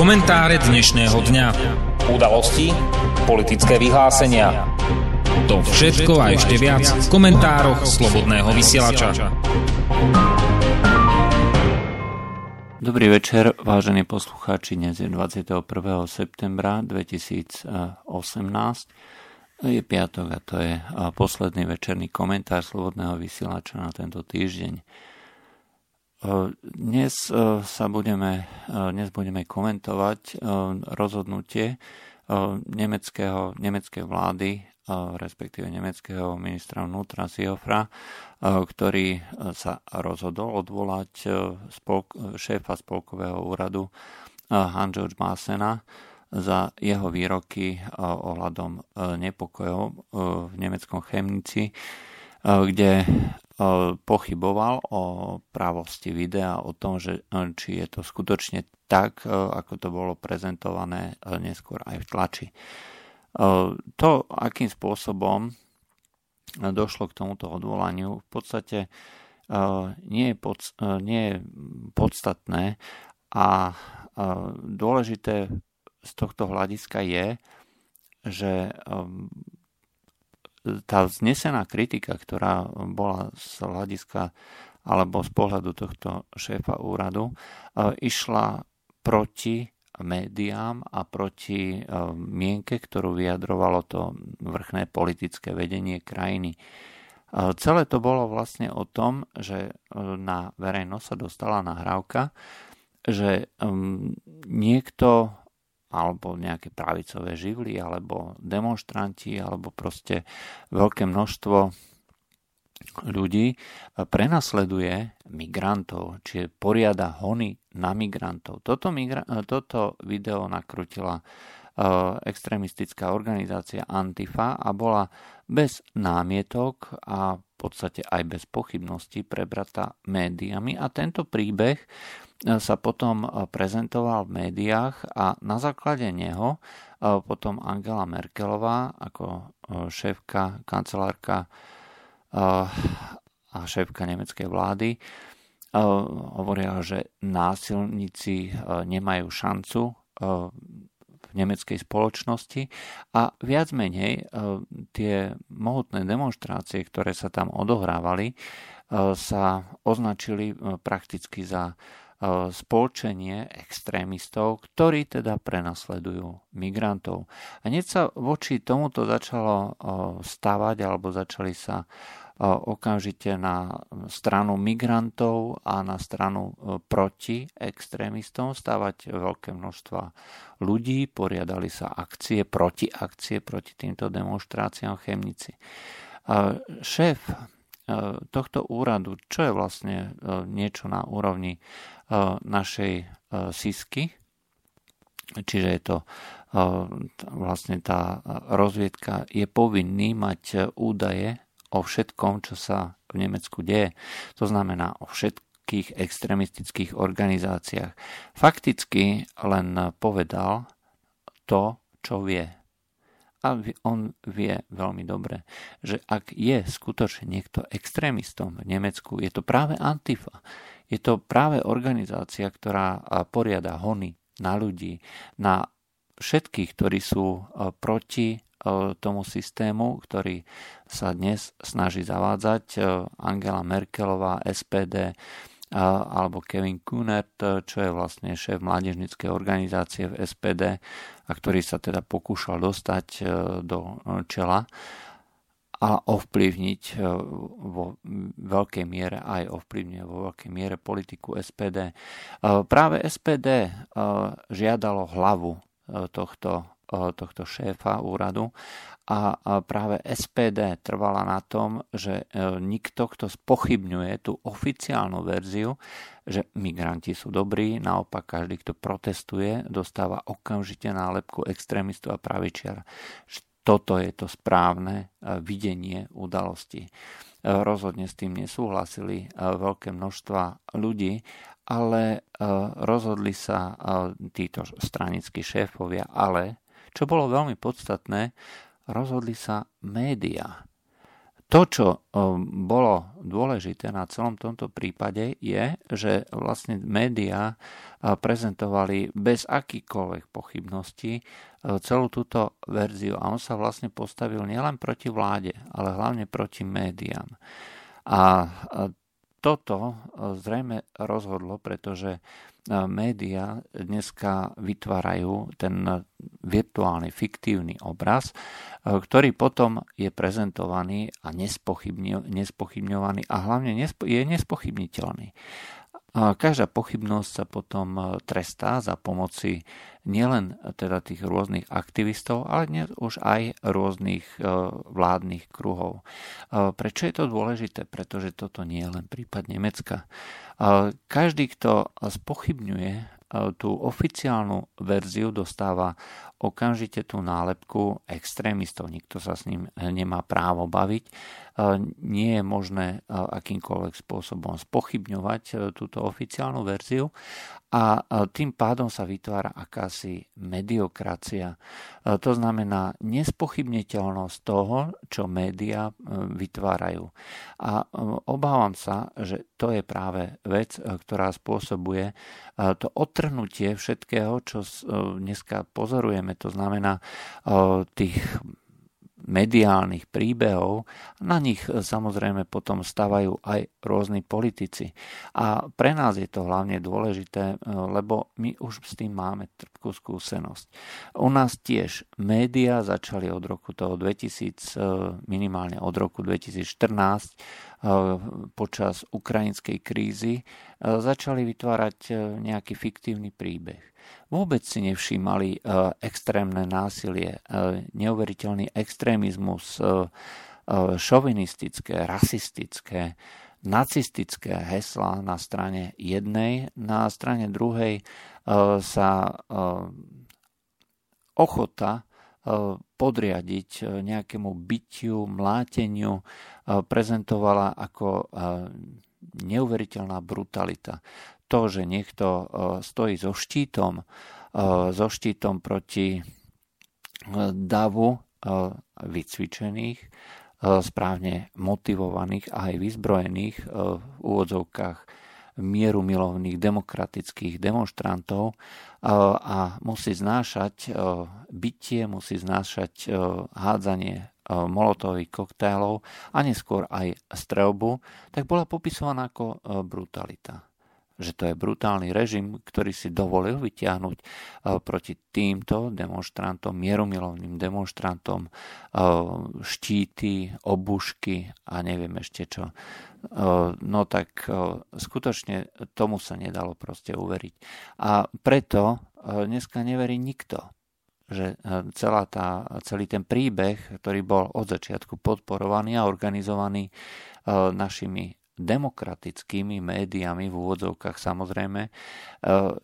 Komentáre dnešného dňa. Udalosti, politické vyhlásenia. To všetko a ešte viac v komentároch Slobodného vysielača. Dobrý večer, vážení poslucháči. Dnes je 21. septembra 2018. Je piatok a to je posledný večerný komentár Slobodného vysielača na tento týždeň. Dnes sa budeme, dnes budeme komentovať rozhodnutie nemeckého, nemeckej vlády, respektíve nemeckého ministra vnútra Siofra, ktorý sa rozhodol odvolať spolk, šéfa spolkového úradu Hans-George Massena za jeho výroky ohľadom nepokojov v nemeckom Chemnici, kde pochyboval o právosti videa, o tom, že či je to skutočne tak, ako to bolo prezentované neskôr aj v tlači. To, akým spôsobom došlo k tomuto odvolaniu, v podstate nie je, pod, nie je podstatné a dôležité z tohto hľadiska je, že tá vznesená kritika, ktorá bola z hľadiska alebo z pohľadu tohto šéfa úradu, e, išla proti médiám a proti e, mienke, ktorú vyjadrovalo to vrchné politické vedenie krajiny. E, celé to bolo vlastne o tom, že na verejnosť sa dostala nahrávka, že niekto alebo nejaké pravicové živly, alebo demonstranti, alebo proste veľké množstvo ľudí prenasleduje migrantov, čiže poriada hony na migrantov. Toto, migra- toto video nakrutila extrémistická organizácia Antifa a bola bez námietok a v podstate aj bez pochybností prebratá médiami a tento príbeh sa potom prezentoval v médiách a na základe neho potom Angela Merkelová ako šéfka, kancelárka a šéfka nemeckej vlády hovorila, že násilníci nemajú šancu v nemeckej spoločnosti. A viac menej tie mohutné demonstrácie, ktoré sa tam odohrávali, sa označili prakticky za spolčenie extrémistov, ktorí teda prenasledujú migrantov. A hneď sa voči tomuto začalo stavať alebo začali sa okamžite na stranu migrantov a na stranu proti extrémistom stávať veľké množstva ľudí, poriadali sa akcie, proti akcie proti týmto demonstráciám v Chemnici. Šéf tohto úradu, čo je vlastne niečo na úrovni našej SISky, čiže je to vlastne tá rozviedka je povinný mať údaje o všetkom, čo sa v Nemecku deje. To znamená o všetkých extremistických organizáciách. Fakticky len povedal to, čo vie. A on vie veľmi dobre, že ak je skutočne niekto extrémistom v Nemecku, je to práve Antifa. Je to práve organizácia, ktorá poriada hony na ľudí, na všetkých, ktorí sú proti tomu systému, ktorý sa dnes snaží zavádzať Angela Merkelová, SPD alebo Kevin Kunert, čo je vlastne šéf mládežnickej organizácie v SPD a ktorý sa teda pokúšal dostať do čela a ovplyvniť e, vo veľkej miere, aj ovplyvňuje vo veľkej miere politiku SPD. E, práve SPD e, žiadalo hlavu tohto, tohto šéfa úradu a práve SPD trvala na tom, že nikto, kto spochybňuje tú oficiálnu verziu, že migranti sú dobrí, naopak každý, kto protestuje, dostáva okamžite nálepku extrémistu a pravičiara toto je to správne e, videnie udalosti. E, rozhodne s tým nesúhlasili e, veľké množstva ľudí, ale rozhodli sa títo stranickí šéfovia, ale, čo bolo veľmi podstatné, rozhodli sa médiá. To, čo bolo dôležité na celom tomto prípade, je, že vlastne médiá prezentovali bez akýkoľvek pochybností celú túto verziu a on sa vlastne postavil nielen proti vláde, ale hlavne proti médiám. A toto zrejme rozhodlo, pretože médiá dneska vytvárajú ten virtuálny, fiktívny obraz, ktorý potom je prezentovaný a nespochybňovaný a hlavne je nespochybniteľný. Každá pochybnosť sa potom e, trestá za pomoci nielen teda tých rôznych aktivistov, ale dnes už aj rôznych e, vládnych kruhov. E, prečo je to dôležité? Pretože toto nie je len prípad Nemecka. Každý, kto spochybňuje tú oficiálnu verziu dostáva okamžite tú nálepku extrémistov. Nikto sa s ním nemá právo baviť. Nie je možné akýmkoľvek spôsobom spochybňovať túto oficiálnu verziu a tým pádom sa vytvára akási mediokracia. To znamená nespochybniteľnosť toho, čo médiá vytvárajú. A obávam sa, že to je práve vec, ktorá spôsobuje to otrhnutie všetkého, čo dneska pozorujeme. To znamená tých mediálnych príbehov, na nich e, samozrejme potom stavajú aj rôzni politici. A pre nás je to hlavne dôležité, e, lebo my už s tým máme trpkú skúsenosť. U nás tiež médiá začali od roku toho 2000, e, minimálne od roku 2014, počas ukrajinskej krízy, začali vytvárať nejaký fiktívny príbeh vôbec si nevšímali e, extrémne násilie, e, neuveriteľný extrémizmus, e, šovinistické, rasistické, nacistické hesla na strane jednej, na strane druhej sa ochota podriadiť nejakému bytiu, mláteniu prezentovala ako neuveriteľná brutalita to, že niekto e, stojí so štítom, e, so štítom proti e, davu vycvičených, správne motivovaných a aj vyzbrojených v úvodzovkách mieru milovných demokratických demonstrantov a musí znášať bytie, musí znášať hádzanie molotových koktélov a neskôr aj strelbu, tak bola popisovaná ako brutalita že to je brutálny režim, ktorý si dovolil vyťahnuť eh, proti týmto demonstrantom, mieromilovným demonstrantom eh, štíty, obušky a neviem ešte čo. Eh, no tak skutočne tomu sa nedalo proste uveriť. A preto dneska neverí nikto že celá tá, celý ten príbeh, ktorý bol od začiatku podporovaný a organizovaný našimi demokratickými médiami, v úvodzovkách samozrejme, e,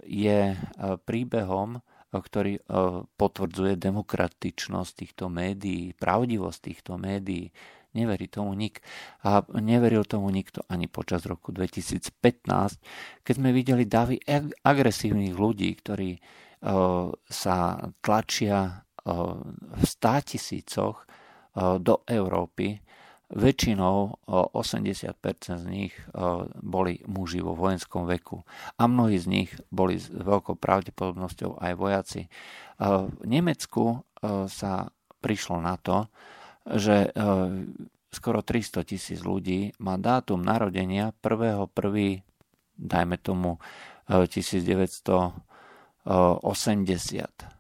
je e, príbehom, e, ktorý potvrdzuje demokratičnosť týchto médií, pravdivosť týchto médií. Neverí tomu nik. A neveril tomu nikto ani počas roku 2015, keď sme videli davy agresívnych ľudí, ktorí sa tlačia v státisícoch do Európy väčšinou 80% z nich boli muži vo vojenskom veku a mnohí z nich boli s veľkou pravdepodobnosťou aj vojaci. V Nemecku sa prišlo na to, že skoro 300 tisíc ľudí má dátum narodenia 1.1. dajme tomu 1980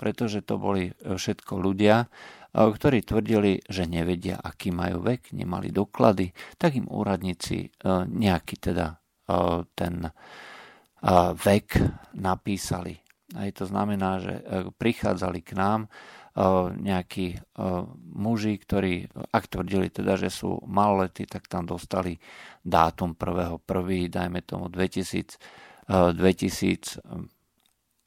pretože to boli všetko ľudia, ktorí tvrdili, že nevedia, aký majú vek, nemali doklady, tak im úradníci e, nejaký teda e, ten e, vek napísali. Aj to znamená, že prichádzali k nám nejakí muži, ktorí, ak tvrdili teda, že sú maloletí, tak tam dostali dátum 1.1., dajme tomu 2000, 2000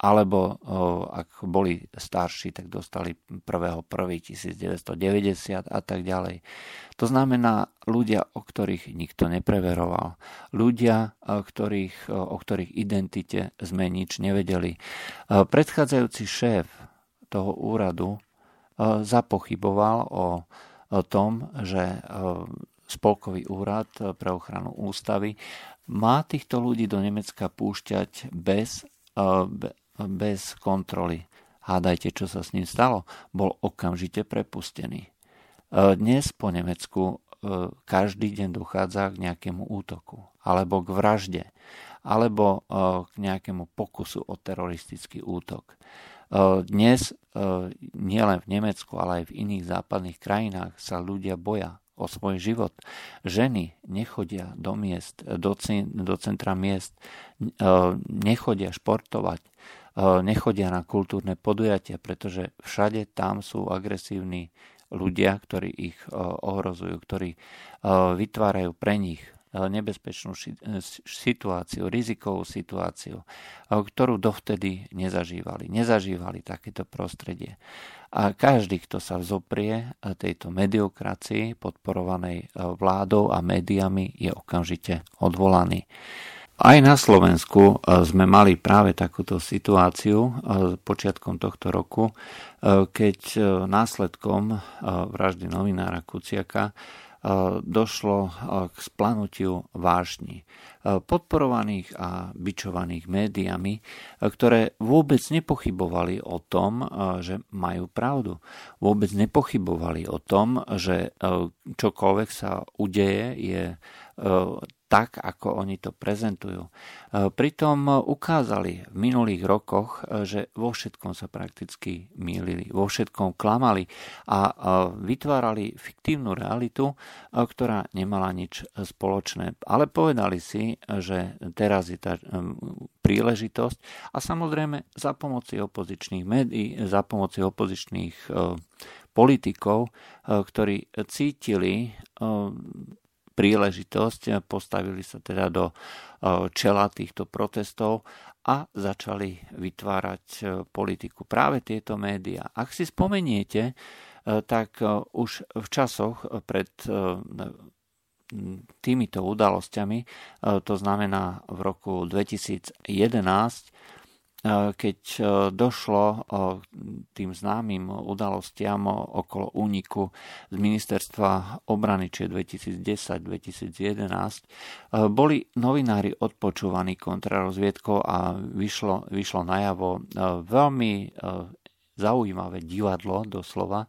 alebo ak boli starší, tak dostali 1.1.1990 a tak ďalej. To znamená ľudia, o ktorých nikto nepreveroval. Ľudia, ktorých, o ktorých identite sme nič nevedeli. Predchádzajúci šéf toho úradu zapochyboval o, tom, že Spolkový úrad pre ochranu ústavy má týchto ľudí do Nemecka púšťať bez, bez kontroly. Hádajte, čo sa s ním stalo. Bol okamžite prepustený. Dnes po Nemecku každý deň dochádza k nejakému útoku alebo k vražde alebo k nejakému pokusu o teroristický útok. Dnes nielen v Nemecku, ale aj v iných západných krajinách sa ľudia boja o svoj život. Ženy nechodia do miest, do centra miest, nechodia športovať, nechodia na kultúrne podujatia, pretože všade tam sú agresívni ľudia, ktorí ich ohrozujú, ktorí vytvárajú pre nich nebezpečnú situáciu, rizikovú situáciu, ktorú dovtedy nezažívali. Nezažívali takéto prostredie. A každý, kto sa vzoprie tejto mediokracii podporovanej vládou a médiami, je okamžite odvolaný. Aj na Slovensku sme mali práve takúto situáciu počiatkom tohto roku, keď následkom vraždy novinára Kuciaka došlo k splanutiu vážni podporovaných a bičovaných médiami, ktoré vôbec nepochybovali o tom, že majú pravdu. Vôbec nepochybovali o tom, že čokoľvek sa udeje je tak, ako oni to prezentujú. E, pritom ukázali v minulých rokoch, e, že vo všetkom sa prakticky mýlili, vo všetkom klamali a e, vytvárali fiktívnu realitu, ktorá nemala nič spoločné. Ale povedali si, že teraz je tá príležitosť a samozrejme za pomoci opozičných médií, za pomoci opozičných politikov, ktorí cítili príležitosť, postavili sa teda do e, čela týchto protestov a začali vytvárať e, politiku. Práve tieto médiá. Ak si spomeniete, e, tak už v časoch pred týmito udalosťami, to znamená v roku 2011, keď došlo tým známym udalostiam okolo úniku z ministerstva obrany, čiže 2010-2011, boli novinári odpočúvaní kontrarozviedkou a vyšlo, vyšlo najavo veľmi zaujímavé divadlo doslova,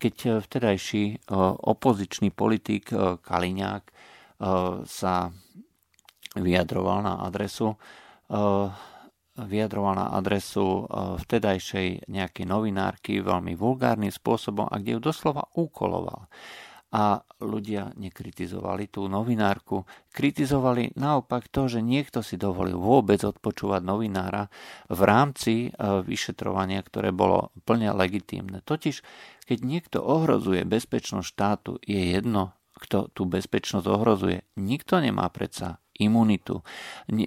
keď vtedajší opozičný politik Kaliňák sa vyjadroval na adresu vyjadroval na adresu e, vtedajšej nejakej novinárky veľmi vulgárnym spôsobom a kde ju doslova úkoloval. A ľudia nekritizovali tú novinárku, kritizovali naopak to, že niekto si dovolil vôbec odpočúvať novinára v rámci e, vyšetrovania, ktoré bolo plne legitímne. Totiž, keď niekto ohrozuje bezpečnosť štátu, je jedno, kto tú bezpečnosť ohrozuje. Nikto nemá predsa imunitu.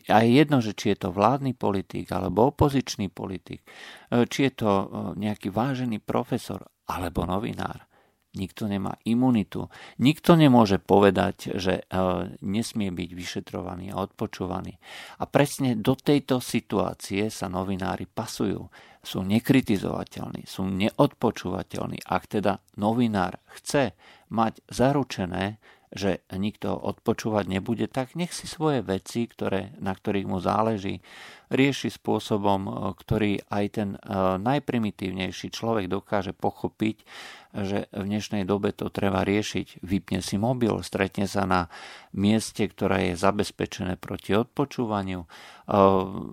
A je jedno, že či je to vládny politik alebo opozičný politik, e, či je to e, nejaký vážený profesor alebo novinár. Nikto nemá imunitu. Nikto nemôže povedať, že e, nesmie byť vyšetrovaný a odpočúvaný. A presne do tejto situácie sa novinári pasujú. Sú nekritizovateľní, sú neodpočúvateľní. Ak teda novinár chce mať zaručené, že nikto odpočúvať nebude, tak nech si svoje veci, ktoré, na ktorých mu záleží, rieši spôsobom, e, ktorý aj ten e, najprimitívnejší človek dokáže pochopiť, že v dnešnej dobe to treba riešiť. Vypne si mobil, stretne sa na mieste, ktoré je zabezpečené proti odpočúvaniu, e,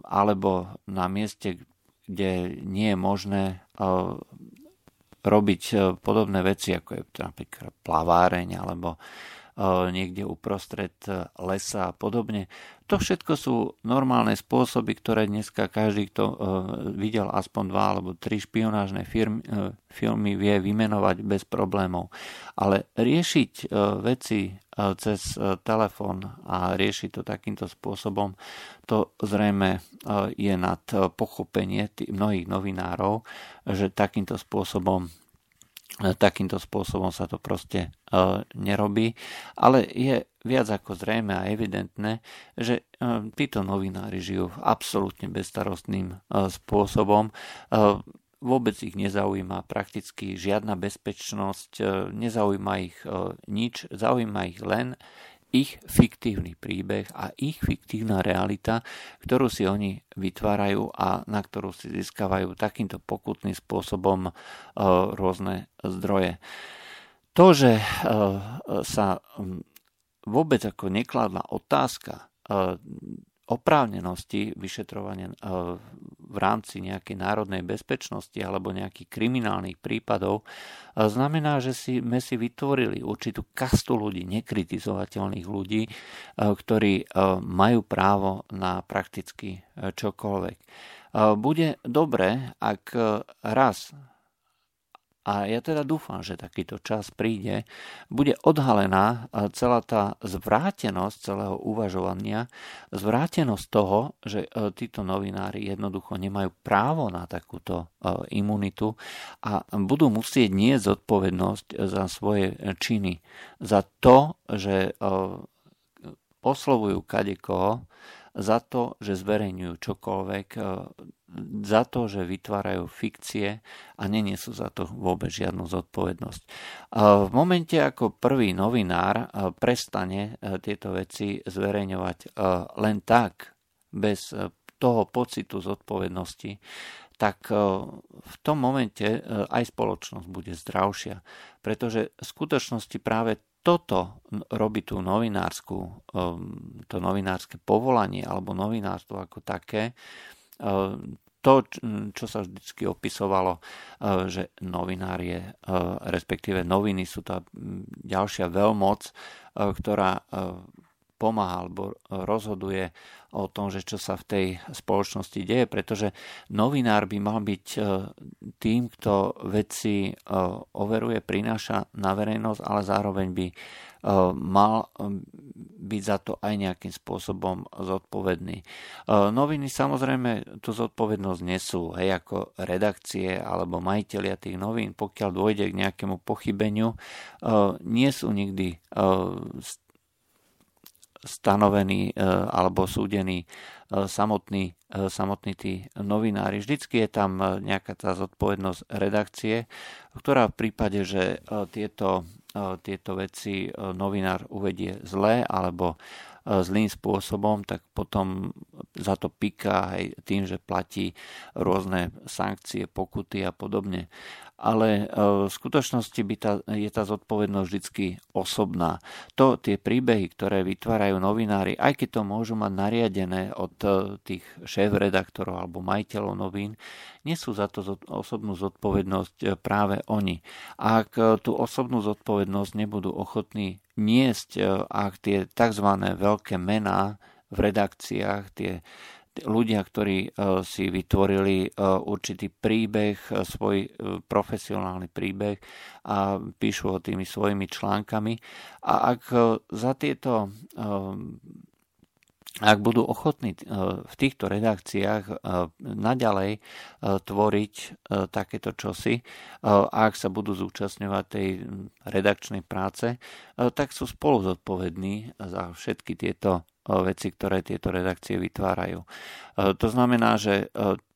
alebo na mieste, kde nie je možné robiť podobné veci, ako je napríklad plaváreň alebo niekde uprostred e, lesa a podobne. To všetko sú normálne spôsoby, ktoré dneska každý, kto e, videl aspoň dva alebo tri špionážne firmy, e, filmy, vie vymenovať bez problémov. Ale riešiť veci cez telefón a riešiť to takýmto spôsobom, to zrejme je nad pochopenie mnohých novinárov, že takýmto spôsobom takýmto spôsobom sa to proste uh, nerobí, ale je viac ako zrejme a evidentné, že uh, títo novinári žijú absolútne bezstarostným uh, spôsobom. Vôbec ich nezaujíma prakticky žiadna bezpečnosť, nezaujíma ich nič, zaujíma ich len ich fiktívny príbeh a ich fiktívna realita, ktorú si oni vytvárajú a na ktorú si získavajú takýmto pokutným spôsobom rôzne zdroje. To, že sa vôbec ako nekladla otázka oprávnenosti vyšetrovania v rámci nejakej národnej bezpečnosti alebo nejakých kriminálnych prípadov znamená, že si, sme si vytvorili určitú kastu ľudí, nekritizovateľných ľudí, ktorí majú právo na prakticky čokoľvek. Bude dobre, ak raz a ja teda dúfam, že takýto čas príde, bude odhalená e, celá tá zvrátenosť celého uvažovania, zvrátenosť toho, že e, títo novinári jednoducho nemajú právo na takúto e, imunitu a budú musieť nie zodpovednosť za svoje činy, za to, že oslovujú kadekoho, za to, že zverejňujú čokoľvek, e, za to, že vytvárajú fikcie a neniesú za to vôbec žiadnu zodpovednosť. V momente, ako prvý novinár e, prestane e, tieto veci zverejňovať len tak, bez toho pocitu zodpovednosti, tak v tom momente aj spoločnosť bude zdravšia. Pretože v skutočnosti práve toto robí tú novinárskú, um, to novinárske povolanie alebo novinárstvo ako také, uh, to, čo sa vždy opisovalo, uh, že novinár je, respektíve noviny sú tá ďalšia veľmoc, ktorá pomáha alebo rozhoduje o tom, že čo sa v tej spoločnosti deje, pretože novinár by mal byť e, tým, kto veci e, overuje, prináša na verejnosť, ale zároveň by e, mal byť za to aj nejakým spôsobom zodpovedný. Noviny samozrejme tú zodpovednosť nesú, hej, ako redakcie alebo majiteľia tých novín, pokiaľ dôjde k nejakému pochybeniu, nie sú nikdy stanovení e, alebo súdení e, samotní, e, samotní tí novinári. Vždycky je tam nejaká tá zodpovednosť redakcie, ktorá v prípade, že tieto, tieto veci novinár uvedie zlé alebo zlým spôsobom, tak potom za to píka aj tým, že platí rôzne sankcie, pokuty a podobne ale e, v skutočnosti by tá, je tá zodpovednosť vždy osobná. To, tie príbehy, ktoré vytvárajú novinári, aj keď to môžu mať nariadené od e, tých šéf-redaktorov alebo majiteľov novín, nesú za to osobnú zodpovednosť e, práve oni. Ak tú osobnú zodpovednosť nebudú ochotní niesť, ak tie tzv. veľké mená v redakciách, tie ľudia, ktorí e, si vytvorili e, určitý príbeh, e, svoj profesionálny príbeh a píšu ho tými svojimi článkami. A ak za tieto ak budú ochotní v týchto redakciách naďalej tvoriť takéto čosi, ak sa budú zúčastňovať tej redakčnej práce, tak sú spolu zodpovední za všetky tieto veci, ktoré tieto redakcie vytvárajú. To znamená, že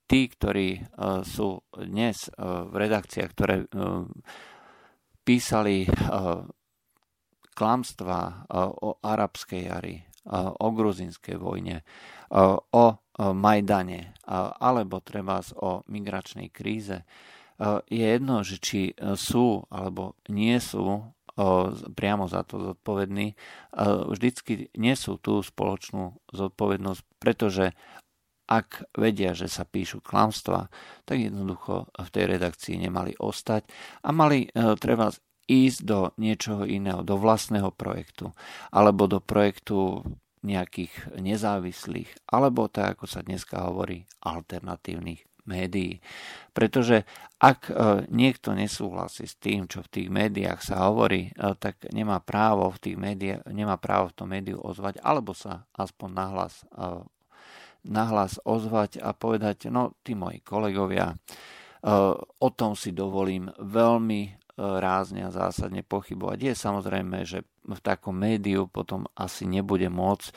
tí, ktorí sú dnes v redakciách, ktoré písali klamstva o arabskej jari, o gruzinskej vojne, o Majdane alebo treba o migračnej kríze, je jedno, že či sú alebo nie sú priamo za to zodpovední, vždycky nesú tú spoločnú zodpovednosť, pretože ak vedia, že sa píšu klamstva, tak jednoducho v tej redakcii nemali ostať a mali e, treba ísť do niečoho iného, do vlastného projektu alebo do projektu nejakých nezávislých, alebo tak, ako sa dneska hovorí, alternatívnych médií. Pretože ak e, niekto nesúhlasí s tým, čo v tých médiách sa hovorí, e, tak nemá právo v tých médiách, nemá právo v tom médiu ozvať, alebo sa aspoň nahlas, e, nahlas ozvať a povedať, no tí moji kolegovia, o tom si dovolím veľmi rázne a zásadne pochybovať. Je samozrejme, že v takom médiu potom asi nebude môcť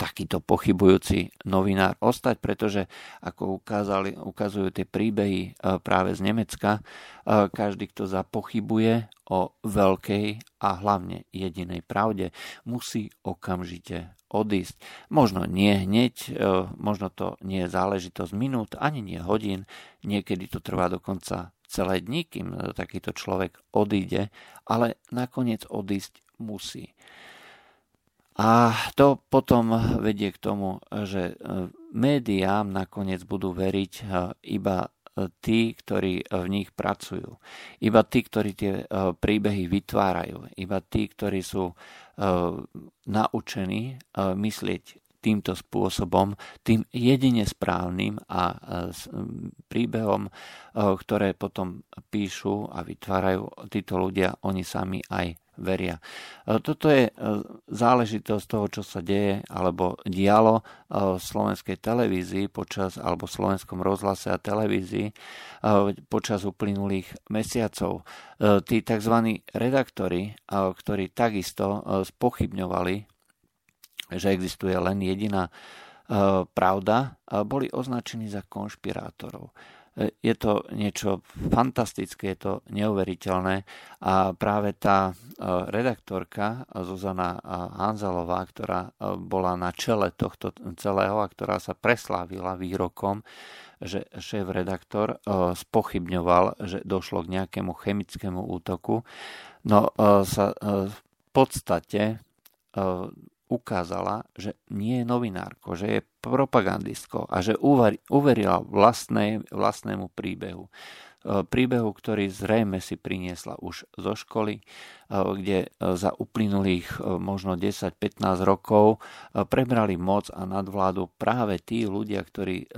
takýto pochybujúci novinár ostať, pretože ako ukázali, ukazujú tie príbehy e, práve z Nemecka, e, každý, kto zapochybuje o veľkej a hlavne jedinej pravde, musí okamžite odísť. Možno nie hneď, e, možno to nie je záležitosť minút, ani nie hodín, niekedy to trvá dokonca celé dní, kým takýto človek odíde, ale nakoniec odísť musí. A to potom vedie k tomu, že e, médiám nakoniec budú veriť e, iba e, tí, ktorí v nich pracujú. Iba tí, ktorí tie príbehy vytvárajú. Iba tí, ktorí sú naučení myslieť týmto spôsobom, tým jedine správnym a príbehom, ktoré potom píšu a vytvárajú títo ľudia, oni sami aj veria. Toto je záležitosť toho, čo sa deje alebo dialo v slovenskej televízii počas, alebo v slovenskom rozhlase a televízii počas uplynulých mesiacov. Tí tzv. redaktori, ktorí takisto spochybňovali že existuje len jediná e, pravda, boli označení za konšpirátorov. E, je to niečo fantastické, je to neuveriteľné a práve tá e, redaktorka Zuzana Hanzalová, ktorá bola na čele tohto celého a ktorá sa preslávila výrokom, že šéf-redaktor spochybňoval, že došlo k nejakému chemickému útoku, no sa v podstate ukázala, že nie je novinárko, že je propagandistko a že uverila vlastnej, vlastnému príbehu. E, príbehu, ktorý zrejme si priniesla už zo školy, e, kde e, za uplynulých možno 10-15 rokov prebrali moc a nadvládu práve tí ľudia, ktorí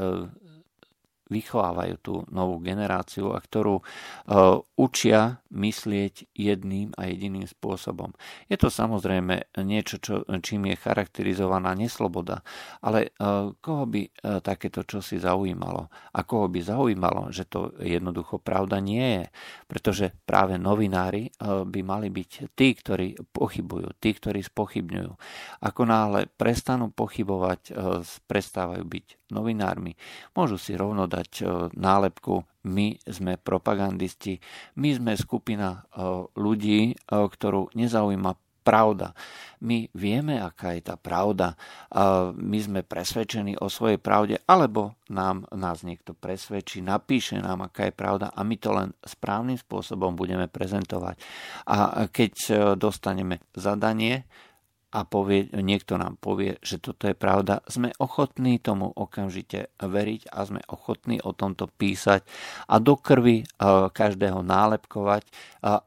vychovávajú tú novú generáciu a ktorú uh, učia myslieť jedným a jediným spôsobom. Je to samozrejme niečo, čo, čím je charakterizovaná nesloboda, ale uh, koho by uh, takéto čosi zaujímalo? A koho by zaujímalo, že to jednoducho pravda nie je? Pretože práve novinári by mali byť tí, ktorí pochybujú, tí, ktorí spochybňujú. Ako náhle prestanú pochybovať, prestávajú byť novinármi. Môžu si rovno dať e, nálepku my sme propagandisti, my sme skupina e, ľudí, e, ktorú nezaujíma pravda. My vieme, aká je tá pravda. My sme presvedčení o svojej pravde, alebo nám, nás niekto presvedčí, napíše nám, aká je pravda a my to len správnym spôsobom budeme prezentovať. A keď dostaneme zadanie, a povie, niekto nám povie, že toto je pravda, sme ochotní tomu okamžite veriť a sme ochotní o tomto písať a do krvi e, každého nálepkovať, e,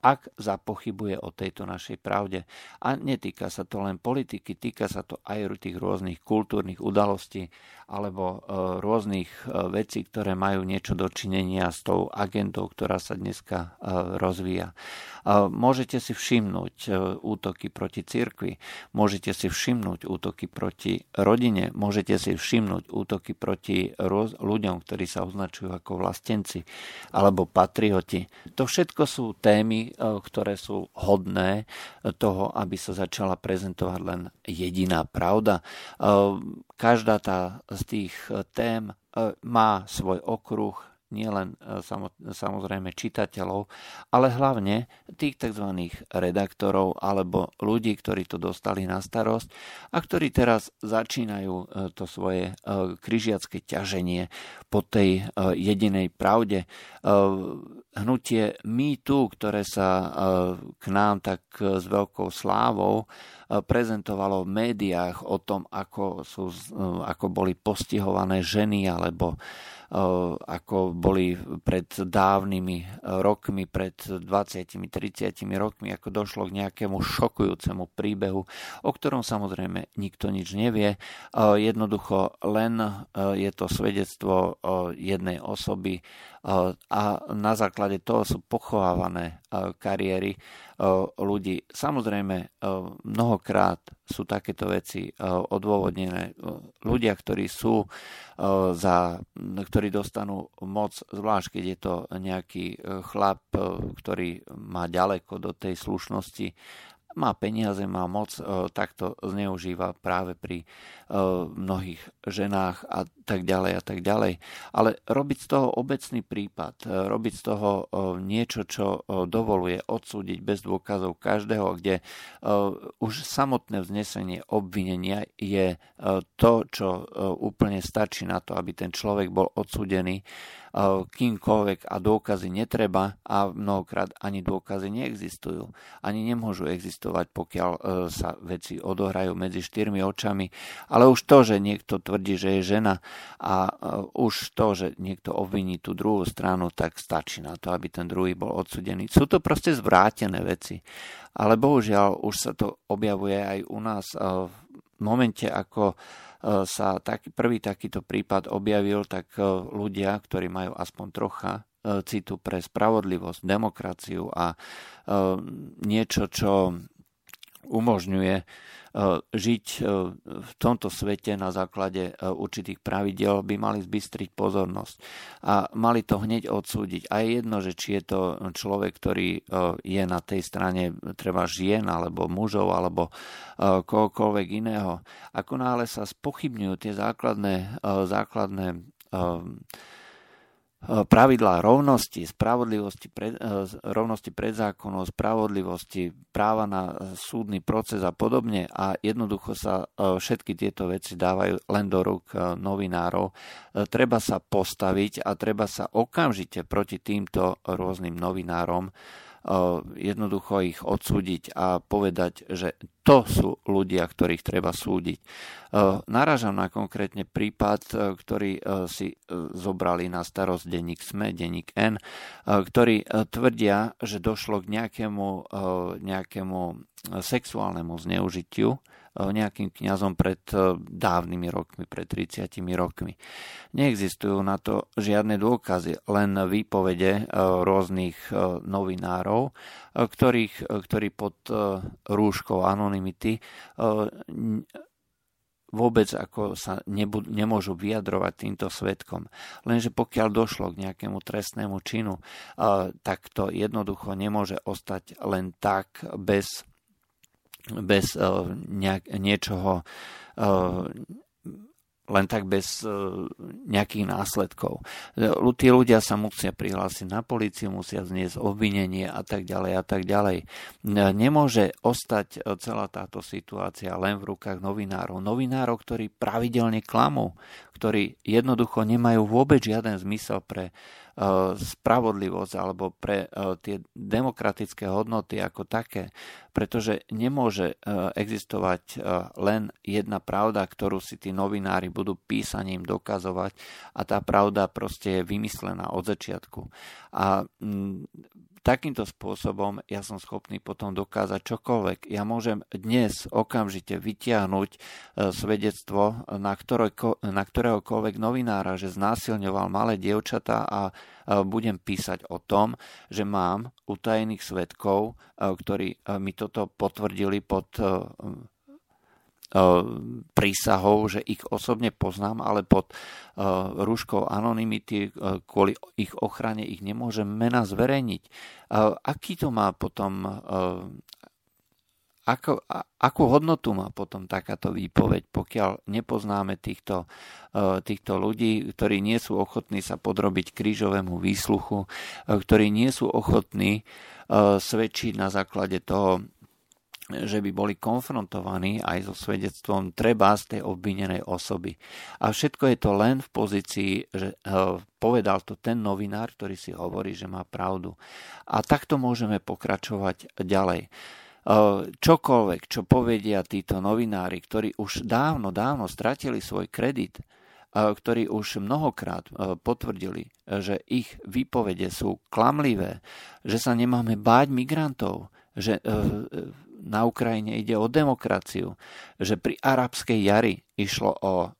ak zapochybuje o tejto našej pravde. A netýka sa to len politiky, týka sa to aj tých rôznych kultúrnych udalostí alebo e, rôznych vecí, ktoré majú niečo dočinenia s tou agendou, ktorá sa dneska rozvíja. Môžete si všimnúť útoky proti cirkvi, môžete si všimnúť útoky proti rodine, môžete si všimnúť útoky proti ľuďom, ktorí sa označujú ako vlastenci alebo patrioti. To všetko sú témy, ktoré sú hodné toho, aby sa začala prezentovať len jediná pravda. Každá tá z tých tém má svoj okruh, nielen e, samozrejme čitateľov, ale hlavne tých tzv. redaktorov alebo ľudí, ktorí to dostali na starosť a ktorí teraz začínajú e, to svoje e, kryžiacké ťaženie po tej jedinej pravde. Hnutie MeToo, ktoré sa k nám tak s veľkou slávou prezentovalo v médiách o tom, ako, sú, ako boli postihované ženy alebo ako boli pred dávnymi rokmi, pred 20-30 rokmi, ako došlo k nejakému šokujúcemu príbehu, o ktorom samozrejme nikto nič nevie. Jednoducho len je to svedectvo jednej osoby a na základe toho sú pochovávané kariéry ľudí. Samozrejme, mnohokrát sú takéto veci odôvodnené. Ľudia, ktorí sú za, ktorí dostanú moc, zvlášť keď je to nejaký chlap, ktorý má ďaleko do tej slušnosti, má peniaze, má moc, e, takto zneužíva práve pri e, mnohých ženách a tak ďalej a tak ďalej. Ale robiť z toho obecný prípad, e, robiť z toho niečo, čo dovoluje odsúdiť bez dôkazov každého, kde už samotné vznesenie obvinenia je to, čo úplne stačí na to, aby ten človek bol odsúdený kýmkoľvek a dôkazy netreba a mnohokrát ani dôkazy neexistujú. Ani nemôžu existovať, pokiaľ e, sa veci odohrajú medzi štyrmi očami. Ale už to, že niekto tvrdí, že je žena a e, už to, že niekto obviní tú druhú stranu, tak stačí na to, aby ten druhý bol odsudený. Sú to proste zvrátené veci. Ale bohužiaľ už sa to objavuje aj u nás e, v momente, ako sa taký, prvý takýto prípad objavil, tak e, ľudia, ktorí majú aspoň trocha e, citu pre spravodlivosť, demokraciu a niečo, čo umožňuje žiť v tomto svete na základe určitých pravidel, by mali zbystriť pozornosť a mali to hneď odsúdiť. A je jedno, že či je to človek, ktorý je na tej strane treba žien, alebo mužov, alebo kohokoľvek iného. Ako náhle sa spochybňujú tie základné, základné pravidlá rovnosti, spravodlivosti, pred, e, rovnosti pred zákonom, spravodlivosti, práva na súdny proces a podobne a jednoducho sa všetky tieto veci dávajú len do rúk novinárov. Treba sa postaviť a treba sa okamžite proti týmto rôznym novinárom jednoducho ich odsúdiť a povedať, že to sú ľudia, ktorých treba súdiť. Naražam na konkrétne prípad, ktorý si zobrali na starosť denník SME, denník N, ktorí tvrdia, že došlo k nejakému, nejakému sexuálnemu zneužitiu nejakým kňazom pred e, dávnymi rokmi, pred 30 rokmi. Neexistujú na to žiadne dôkazy, len výpovede e, rôznych e, novinárov, ktorých, ktorí pod rúškou anonymity vôbec ako sa nebud- nemôžu vyjadrovať týmto svetkom. Lenže pokiaľ došlo k nejakému trestnému činu, tak to jednoducho nemôže ostať len tak bez bez uh, nejak, niečoho uh, len tak bez uh, nejakých následkov. Tí ľudia sa musia prihlásiť na políciu, musia zniesť obvinenie a tak ďalej a tak ďalej. Nemôže ostať celá táto situácia len v rukách novinárov. Novinárov, ktorí pravidelne klamú, ktorí jednoducho nemajú vôbec žiaden zmysel pre Eh, spravodlivosť alebo pre eh, tie demokratické hodnoty ako také, pretože nemôže eh, existovať len jedna pravda, ktorú si tí novinári budú písaním dokazovať a tá pravda proste je vymyslená od začiatku. A mm, takýmto spôsobom ja som schopný potom dokázať čokoľvek. Ja môžem dnes okamžite vytiahnuť e, svedectvo na, ktorého, na ktoréhokoľvek novinára, že znásilňoval malé dievčatá a e, budem písať o tom, že mám utajených svetkov, e, ktorí mi toto potvrdili pod prísahou, že ich osobne poznám, ale pod e, rúškou anonymity e, kvôli ich ochrane ich nemôžem mena zverejniť. Aký to má potom ako, akú hodnotu má potom takáto výpoveď, pokiaľ nepoznáme týchto, týchto ľudí, ktorí nie sú ochotní sa podrobiť krížovému výsluchu, ktorí nie sú ochotní svedčiť na základe toho, že by boli konfrontovaní aj so svedectvom treba z tej obvinenej osoby. A všetko je to len v pozícii, že eh, povedal to ten novinár, ktorý si hovorí, že má pravdu. A takto môžeme pokračovať ďalej. Eh, čokoľvek, čo povedia títo novinári, ktorí už dávno, dávno stratili svoj kredit, eh, ktorí už mnohokrát potvrdili, že ich výpovede sú klamlivé, že sa nemáme báť migrantov, že na Ukrajine ide o demokraciu, že pri arabskej jari išlo o,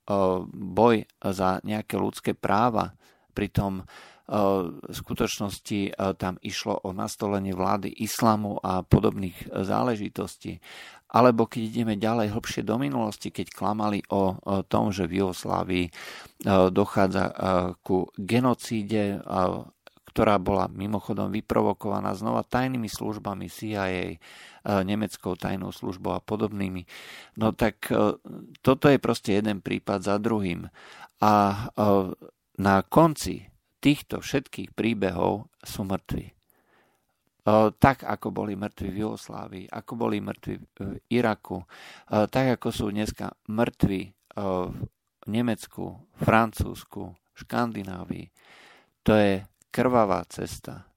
boj za nejaké ľudské práva, pritom v skutočnosti tam išlo o nastolenie vlády islamu a podobných záležitostí. Alebo keď ideme ďalej hlbšie do minulosti, keď klamali o, tom, že v Jugoslávii dochádza ku genocíde, ktorá bola mimochodom vyprovokovaná znova tajnými službami CIA, nemeckou tajnou službou a podobnými. No tak toto je proste jeden prípad za druhým. A na konci týchto všetkých príbehov sú mŕtvi. Tak, ako boli mŕtvi v Jugoslávii, ako boli mŕtvi v Iraku, tak, ako sú dneska mŕtvi v Nemecku, Francúzsku, Škandinávii. To je krvavá cesta.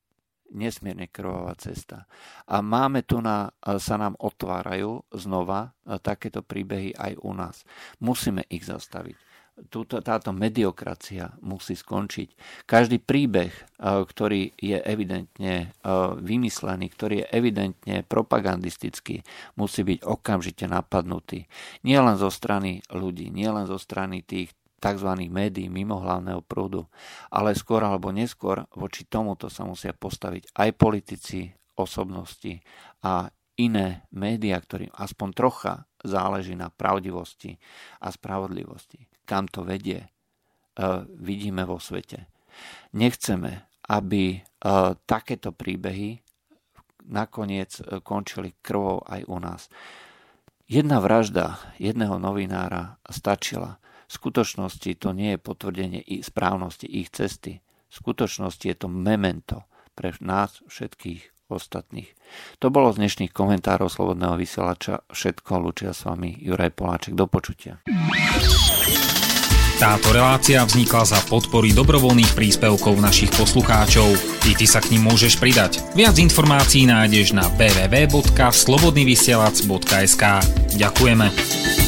Nesmierne krvavá cesta. A máme tu na, sa nám otvárajú znova takéto príbehy aj u nás. Musíme ich zastaviť túto, táto mediokracia musí skončiť. Každý príbeh, eh, ktorý je evidentne vymyslený, ktorý je evidentne propagandistický, musí byť okamžite napadnutý. Nie len zo strany ľudí, nie len zo strany tých tzv. médií mimo hlavného prúdu, ale skôr alebo neskôr voči tomuto sa musia postaviť aj politici, osobnosti a iné médiá, ktorým aspoň trocha záleží na pravdivosti a spravodlivosti kam to vedie, e, vidíme vo svete. Nechceme, aby e, takéto príbehy nakoniec e, končili krvou aj u nás. Jedna vražda jedného novinára stačila. V skutočnosti to nie je potvrdenie správnosti ich cesty. V skutočnosti je to memento pre nás všetkých ostatných. To bolo z dnešných komentárov Slobodného vysielača všetko. Lučia s vami Juraj Poláček. Do počutia. Táto relácia vznikla za podpory dobrovoľných príspevkov našich poslucháčov. I ty sa k ním môžeš pridať. Viac informácií nájdeš na www.slobodnyvysielac.sk Ďakujeme.